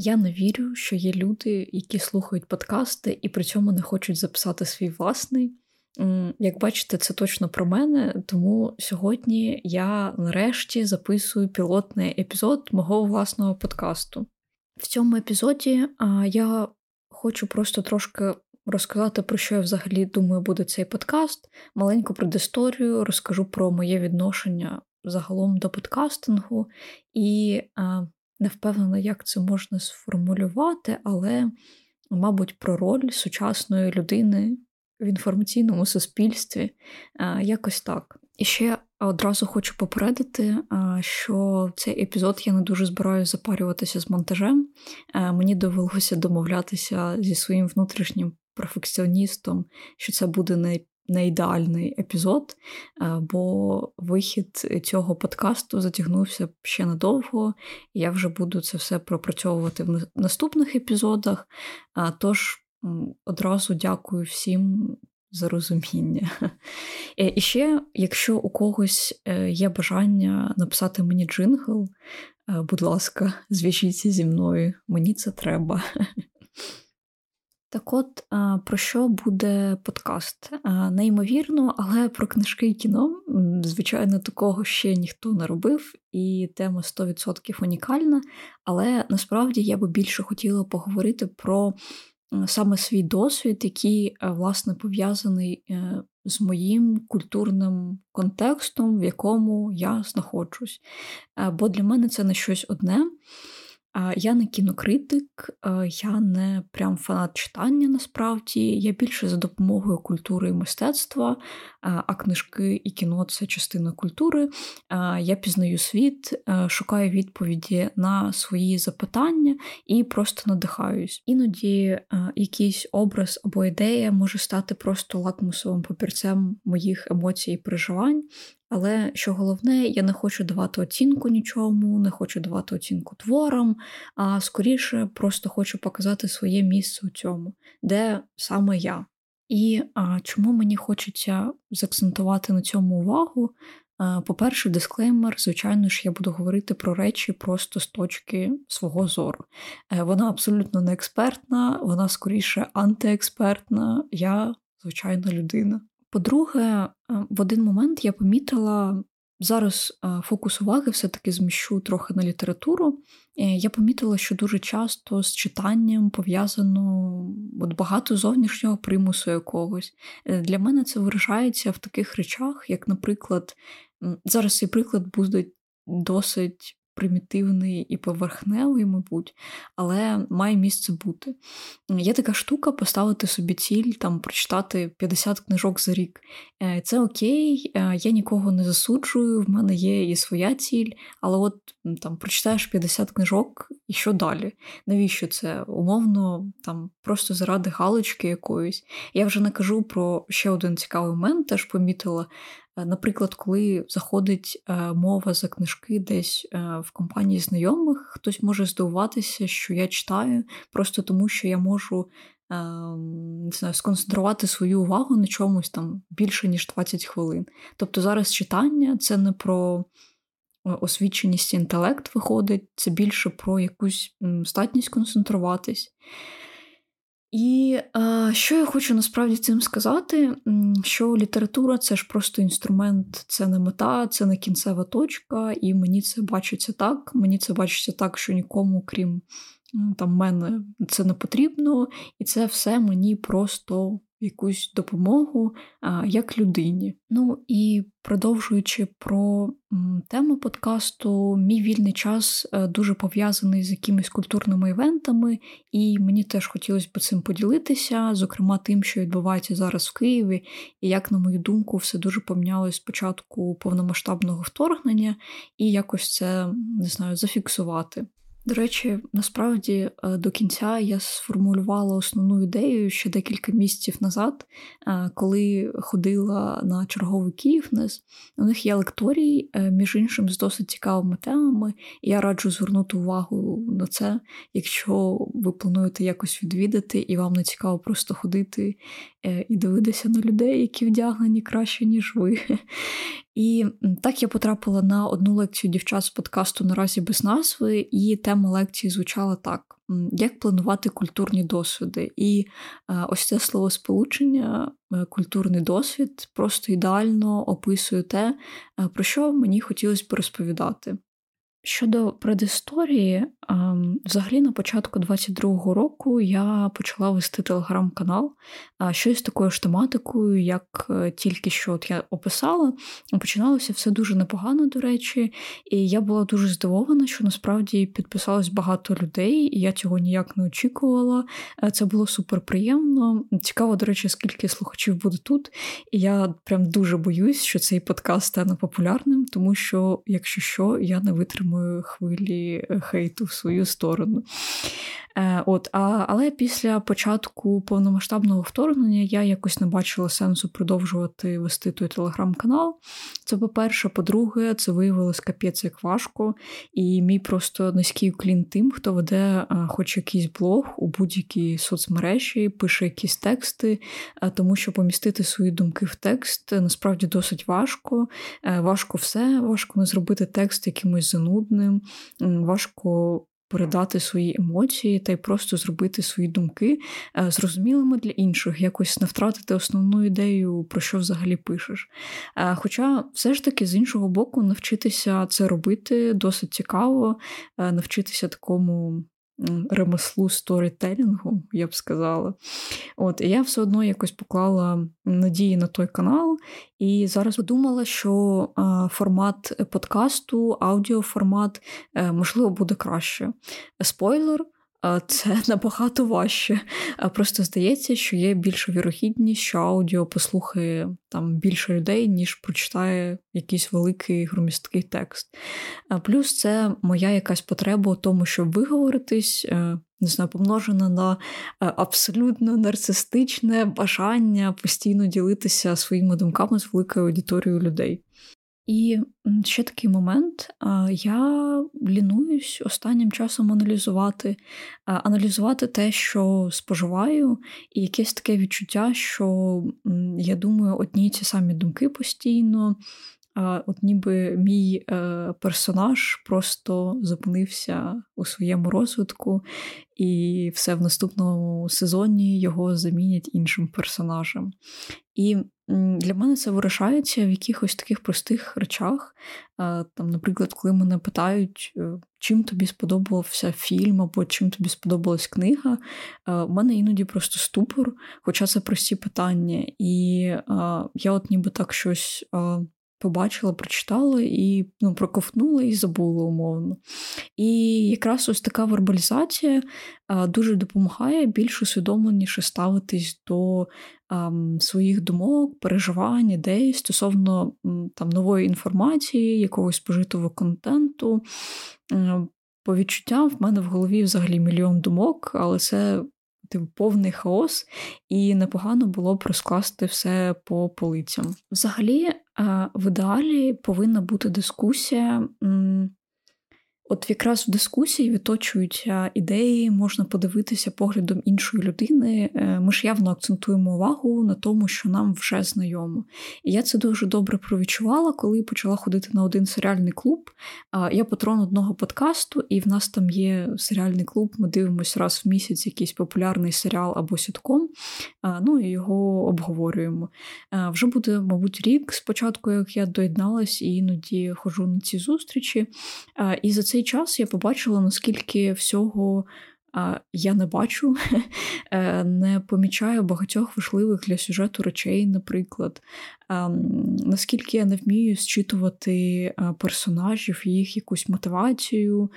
Я не вірю, що є люди, які слухають подкасти і при цьому не хочуть записати свій власний. Як бачите, це точно про мене, тому сьогодні я нарешті записую пілотний епізод мого власного подкасту. В цьому епізоді я хочу просто трошки розказати, про що я взагалі думаю, буде цей подкаст. Маленьку предісторію, розкажу про моє відношення загалом до подкастингу і не впевнена, як це можна сформулювати, але, мабуть, про роль сучасної людини в інформаційному суспільстві якось так. І ще одразу хочу попередити, що цей епізод я не дуже збираюся запарюватися з монтажем. Мені довелося домовлятися зі своїм внутрішнім перфекціоністом, що це буде не не ідеальний епізод, е, бо вихід цього подкасту затягнувся ще надовго, і я вже буду це все пропрацьовувати в наступних епізодах. Тож одразу дякую всім. За розуміння. Е, і ще, якщо у когось е, є бажання написати мені джингл, будь ласка, зв'яжіться зі мною, мені це треба. Так от, про що буде подкаст? Неймовірно, але про книжки і кіно, звичайно, такого ще ніхто не робив, і тема 100% унікальна. Але насправді я би більше хотіла поговорити про саме свій досвід, який, власне, пов'язаний е, з моїм культурним контекстом, в якому я знаходжусь. Е, бо для мене це не щось одне. Я не кінокритик, я не прям фанат читання насправді. Я більше за допомогою культури і мистецтва, а книжки і кіно це частина культури. Я пізнаю світ, шукаю відповіді на свої запитання і просто надихаюсь. Іноді якийсь образ або ідея може стати просто лакмусовим папірцем моїх емоцій і переживань. Але що головне, я не хочу давати оцінку нічому, не хочу давати оцінку творам, а скоріше просто хочу показати своє місце у цьому, де саме я. І а, чому мені хочеться заакцентувати на цьому увагу? А, по-перше, дисклеймер, звичайно ж, я буду говорити про речі просто з точки свого зору. Е, вона абсолютно не експертна, вона скоріше антиекспертна, я звичайна людина. По-друге, е, в один момент я помітила. Зараз е, фокус уваги все-таки зміщу трохи на літературу. Е, я помітила, що дуже часто з читанням пов'язано от багато зовнішнього примусу якогось. Для мене це виражається в таких речах, як, наприклад, зараз цей приклад буде досить примітивний і поверхневий, мабуть, але має місце бути. Є така штука поставити собі ціль, там прочитати 50 книжок за рік. Е, це окей, е, я нікого не засуджую, в мене є і своя ціль, але от там прочитаєш 50 книжок, і що далі? Навіщо це? Умовно, там просто заради галочки якоїсь. Я вже не кажу про ще один цікавий момент, теж помітила. Е, наприклад, коли заходить е, мова за книжки десь е, в компанії знайомих, хтось може здивуватися, що я читаю, просто тому що я можу не знаю, сконцентрувати свою увагу на чомусь там більше, ніж 20 хвилин. Тобто зараз читання це не про освіченість інтелект виходить, це більше про якусь здатність концентруватись. І е, що я хочу насправді цим сказати, що література це ж просто інструмент, це не мета, це не кінцева точка, і мені це бачиться так. Мені це бачиться так, що нікому, крім там мене, це не потрібно, і це все мені просто якусь допомогу а, як людині. Ну і продовжуючи про тему подкасту, мій вільний час е, дуже пов'язаний з якимись культурними івентами, і мені теж хотілося б цим поділитися, зокрема тим, що відбувається зараз в Києві, і як, на мою думку, все дуже помінялось з початку повномасштабного вторгнення, і якось це не знаю, зафіксувати. До речі, насправді е, до кінця я сформулювала основну ідею ще декілька місяців назад, е, коли ходила на черговий Київнес. У них є лекторій, е, між іншим, з досить цікавими темами, і я раджу звернути увагу на це, якщо ви плануєте якось відвідати, і вам не цікаво просто ходити і дивитися на людей, які вдягнені краще, ніж ви. І так я потрапила на одну лекцію дівчат з подкасту наразі без назви, і тема лекції звучала так: як планувати культурні досвіди. І е, ось це слово сполучення, культурний досвід просто ідеально описує те, про що мені хотілося б розповідати. Щодо предісторії, ем, взагалі на початку 22-го року я почала вести телеграм-канал, щось такою ж тематикою, як е, тільки що от я описала. Починалося все дуже непогано, до речі, і я була дуже здивована, що насправді підписалось багато людей, і я цього ніяк не очікувала. Е, це було супер приємно. Цікаво, до речі, скільки слухачів буде тут. І я прям дуже боюсь, що цей подкаст стане популярним, тому що, якщо що, я не витримую хвилі хейту в свою сторону. Е, от, а, Але після початку повномасштабного вторгнення я якось не бачила сенсу продовжувати вести той телеграм-канал. Це по-перше, по-друге, це виявилось капець як важко, і мій просто низький уклін тим, хто веде е, хоч якийсь блог у будь-якій соцмережі, пише якісь тексти, е, тому що помістити свої думки в текст насправді досить важко. А, важко все, важко не зробити текст якимось занудним, важко передати свої емоції та й просто зробити свої думки е, зрозумілими для інших, якось не втратити основну ідею, про що взагалі пишеш. Е, хоча, все ж таки, з іншого боку, навчитися це робити досить цікаво, е, навчитися такому ремеслу сторітелінгу, я б сказала. От, І я все одно якось поклала надії на той канал, і зараз подумала, що формат подкасту, аудіоформат, е, можливо, буде краще. Спойлер це набагато важче. Просто здається, що є більша вірогідність, що аудіо послухає там більше людей, ніж прочитає якийсь великий громісткий текст. Плюс це моя якась потреба у тому, щоб виговоритись, е, не знаю, помножена на е, абсолютно нарцистичне бажання постійно ділитися своїми думками з великою аудиторією людей. І ще такий момент. Я лінуюсь останнім часом аналізувати, аналізувати те, що споживаю, і якесь таке відчуття, що я думаю, одні й ті самі думки постійно. От ніби мій е, персонаж просто зупинився у своєму розвитку, і все в наступному сезоні його замінять іншим персонажем. І для мене це вирішається в якихось таких простих речах. Там, Наприклад, коли мене питають, е, чим тобі сподобався фільм або чим тобі сподобалась книга, в мене іноді просто ступор, хоча це прості питання. І я от ніби так щось побачила, прочитала і ну, проковтнула і забула умовно. І якраз ось така вербалізація дуже допомагає більш усвідомленіше ставитись до а, своїх думок, переживань, ідей стосовно там нової інформації, якогось спожитого контенту. По відчуттям в мене в голові взагалі мільйон думок, але це типу, повний хаос, і непогано було б розкласти все по полицям. Взагалі, в ідеалі повинна бути дискусія От якраз в дискусії відточуються ідеї, можна подивитися поглядом іншої людини. Е, ми ж явно акцентуємо увагу на тому, що нам вже знайомо. І я це дуже добре провідчувала, коли почала ходити на один серіальний клуб. Я патрон одного подкасту, і в нас там є серіальний клуб. Ми дивимося раз в місяць якийсь популярний серіал або сітком. Ну і його обговорюємо. Вже буде, мабуть, рік спочатку, як я доєдналась і іноді ходжу на ці зустрічі. І за цей час я побачила, наскільки всього я не бачу, е, не помічаю багатьох важливих для сюжету речей, наприклад, наскільки я не вмію зчитувати персонажів, їх якусь мотивацію,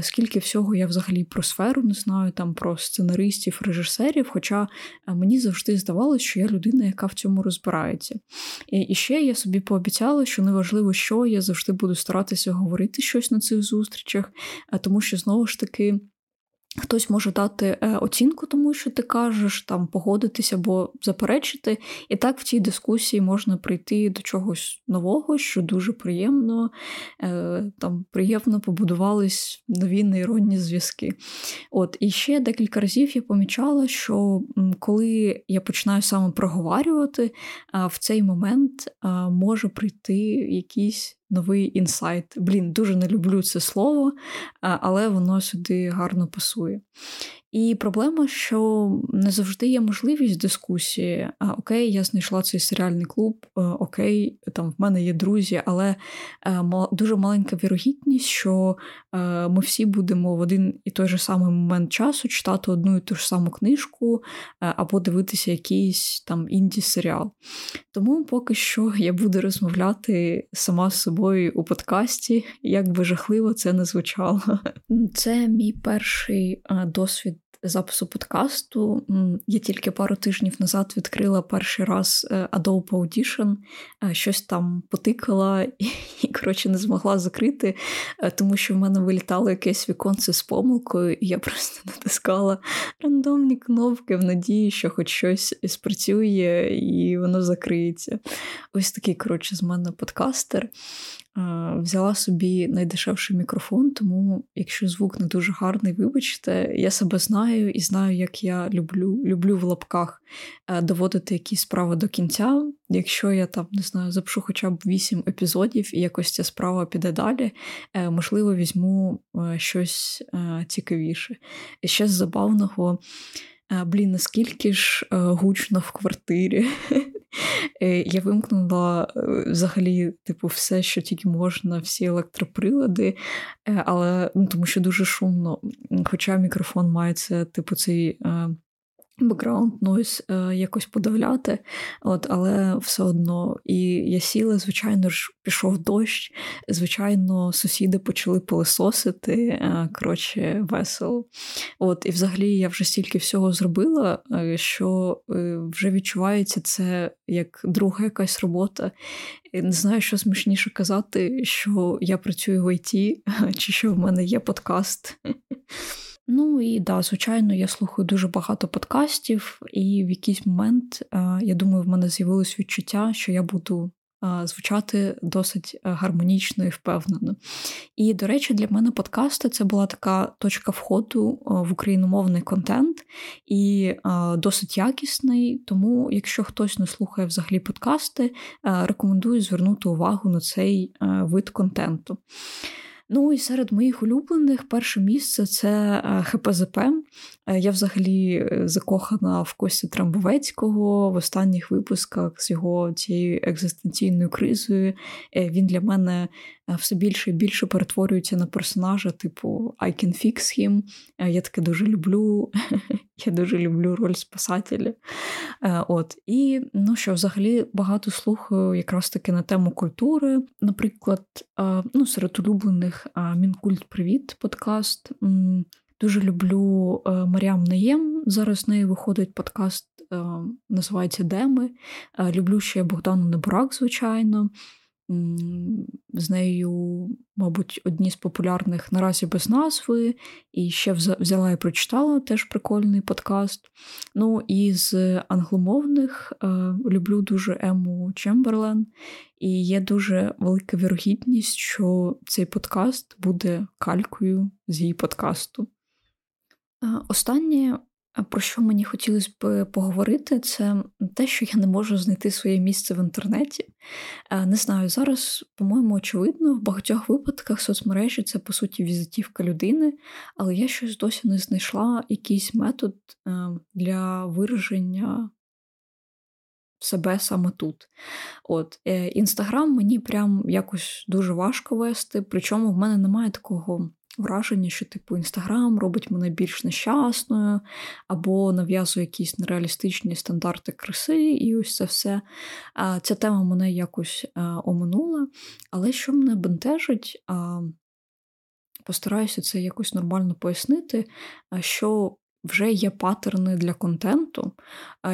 скільки всього я взагалі про сферу не знаю, там про сценаристів, режисерів. Хоча мені завжди здавалося, що я людина, яка в цьому розбирається. І ще я собі пообіцяла, що неважливо, що я завжди буду старатися говорити щось на цих зустрічах, тому що знову ж таки. Хтось може дати е, оцінку тому, що ти кажеш, там погодитися або заперечити. І так в цій дискусії можна прийти до чогось нового, що дуже приємно. Е, там приємно побудувались нові нейронні зв'язки. От і ще декілька разів я помічала, що коли я починаю саме проговорювати, в цей момент може прийти якийсь новий інсайт. Блін, дуже не люблю це слово, але воно сюди гарно пасує. І проблема, що не завжди є можливість дискусії. А, Окей, я знайшла цей серіальний клуб, е, окей, там в мене є друзі, але е, дуже маленька вірогідність, що е, ми всі будемо в один і той же самий момент часу читати одну і ту ж саму книжку або дивитися якийсь там інді серіал. Тому поки що я буду розмовляти сама з собою у подкасті, як би жахливо це не звучало. Це мій перший досвід запису подкасту. Я тільки пару тижнів назад відкрила перший раз е, Adobe Audition, е, щось там потикала і, і коротше, не змогла закрити, е, тому що в мене вилітало якесь віконце з помилкою, і я просто натискала рандомні кнопки в надії, що хоч щось спрацює і воно закриється. Ось такий, коротше, з мене подкастер. Взяла собі найдешевший мікрофон, тому якщо звук не дуже гарний, вибачте, я себе знаю і знаю, як я люблю люблю в лапках е, доводити якісь справи до кінця. Якщо я там не знаю, запишу хоча б вісім епізодів, і якось ця справа піде далі, е, можливо, візьму е, щось цікавіше. І ще з забавного. Блін, наскільки ж гучно в квартирі. Е, я вимкнула е, взагалі, типу, все, що тільки можна, всі електроприлади, е, але ну, тому що дуже шумно. Хоча мікрофон має це, типу, цей бекграунд нойз е, якось подавляти, от, але все одно. І я сіла, звичайно ж, пішов дощ, звичайно, сусіди почали пилисосити, е, коротше, весело. От, І взагалі я вже стільки всього зробила, е, що е, вже відчувається це як друга якась робота. Не знаю, що смішніше казати, що я працюю в ІТ, чи що в мене є подкаст. Ну і да, звичайно, я слухаю дуже багато подкастів, і в якийсь момент я думаю, в мене з'явилось відчуття, що я буду звучати досить е, гармонічно і впевнено. І, до речі, для мене подкасти це була така точка входу в україномовний контент і досить якісний. Тому, якщо хтось не слухає взагалі подкасти, рекомендую звернути увагу на цей е, вид контенту. Ну і серед моїх улюблених перше місце це е, ХПЗП. Е, я взагалі е, закохана в Костя Трамбовецького в останніх випусках з його цією екзистенційною кризою. Він для мене все більше і більше перетворюється на персонажа, типу I can fix him. Я таке дуже люблю. Я дуже люблю роль спасателя. От. І ну що, взагалі багато слухаю якраз таки на тему культури. Наприклад, ну, серед улюблених Мінкульт Привіт подкаст. Дуже люблю е, Маріам Наєм. Зараз в неї виходить подкаст, е, називається Деми. Е, люблю ще Богдану Небурак, звичайно. З нею, мабуть, одні з популярних наразі без назви, і ще взяла і прочитала теж прикольний подкаст. Ну і з англомовних е, люблю дуже Ему Чемберлен, і є дуже велика вірогідність, що цей подкаст буде калькою з її подкасту. Останнє про що мені хотілося б поговорити, це те, що я не можу знайти своє місце в інтернеті. Не знаю, зараз, по-моєму, очевидно, в багатьох випадках соцмережі це по суті візитівка людини, але я щось досі не знайшла якийсь метод е, для вираження. Себе саме тут. От е, Інстаграм мені прям якось дуже важко вести, причому в мене немає такого враження, що типу Інстаграм робить мене більш нещасною, або нав'язує якісь нереалістичні стандарти краси, і ось це все. Ця тема мене якось оминула. Але що мене бентежить, постараюся це якось нормально пояснити, що. Вже є паттерни для контенту.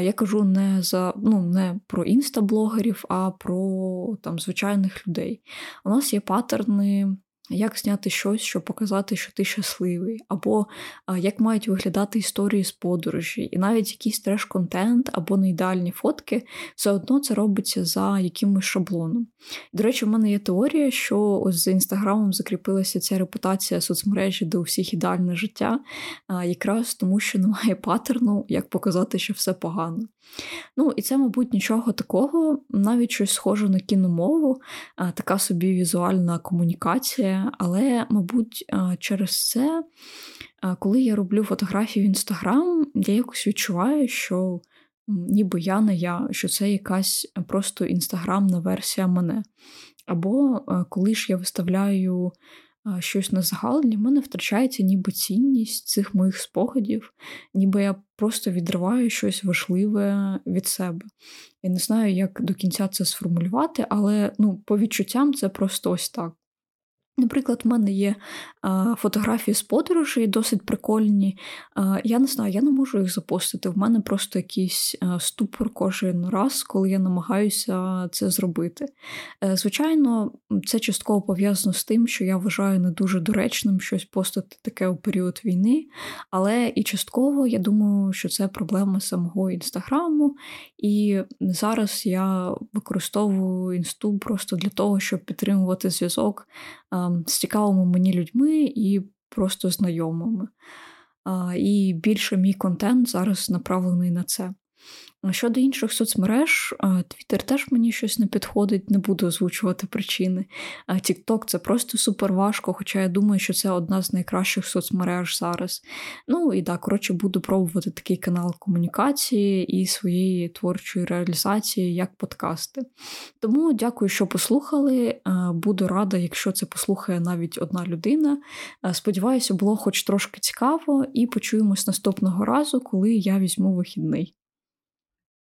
Я кажу не за ну не про інстаблогерів, а про там звичайних людей. У нас є паттерни як зняти щось, щоб показати, що ти щасливий, або як мають виглядати історії з подорожі, і навіть якийсь треш-контент або неідеальні фотки, все одно це робиться за якимось шаблоном. До речі, в мене є теорія, що ось за інстаграмом закріпилася ця репутація соцмережі, у всіх ідеальне життя, якраз тому, що немає паттерну, як показати, що все погано. Ну, і це, мабуть, нічого такого, навіть щось схоже на кіномову, така собі візуальна комунікація. Але, мабуть, через це, коли я роблю фотографії в інстаграм, я якось відчуваю, що ніби я не я, що це якась просто інстаграмна версія мене. Або коли ж я виставляю щось на загал, для мене втрачається ніби цінність цих моїх спогадів, ніби я просто відриваю щось важливе від себе. Я не знаю, як до кінця це сформулювати, але ну, по відчуттям це просто ось так. Наприклад, в мене є а, фотографії з подорожей, досить прикольні. А, я не знаю, я не можу їх запостити. В мене просто якийсь а, ступор кожен раз, коли я намагаюся це зробити. Е, звичайно, це частково пов'язано з тим, що я вважаю не дуже доречним щось постати таке у період війни, але і частково я думаю, що це проблема самого інстаграму. І зараз я використовую інсту просто для того, щоб підтримувати зв'язок з цікавими мені людьми і просто знайомими. І більше мій контент зараз направлений на це. Щодо інших соцмереж, Твіттер теж мені щось не підходить, не буду озвучувати причини. Тікток це просто супер важко, хоча я думаю, що це одна з найкращих соцмереж зараз. Ну і так, коротше, буду пробувати такий канал комунікації і своєї творчої реалізації як подкасти. Тому дякую, що послухали. Буду рада, якщо це послухає навіть одна людина. Сподіваюся, було хоч трошки цікаво, і почуємось наступного разу, коли я візьму вихідний.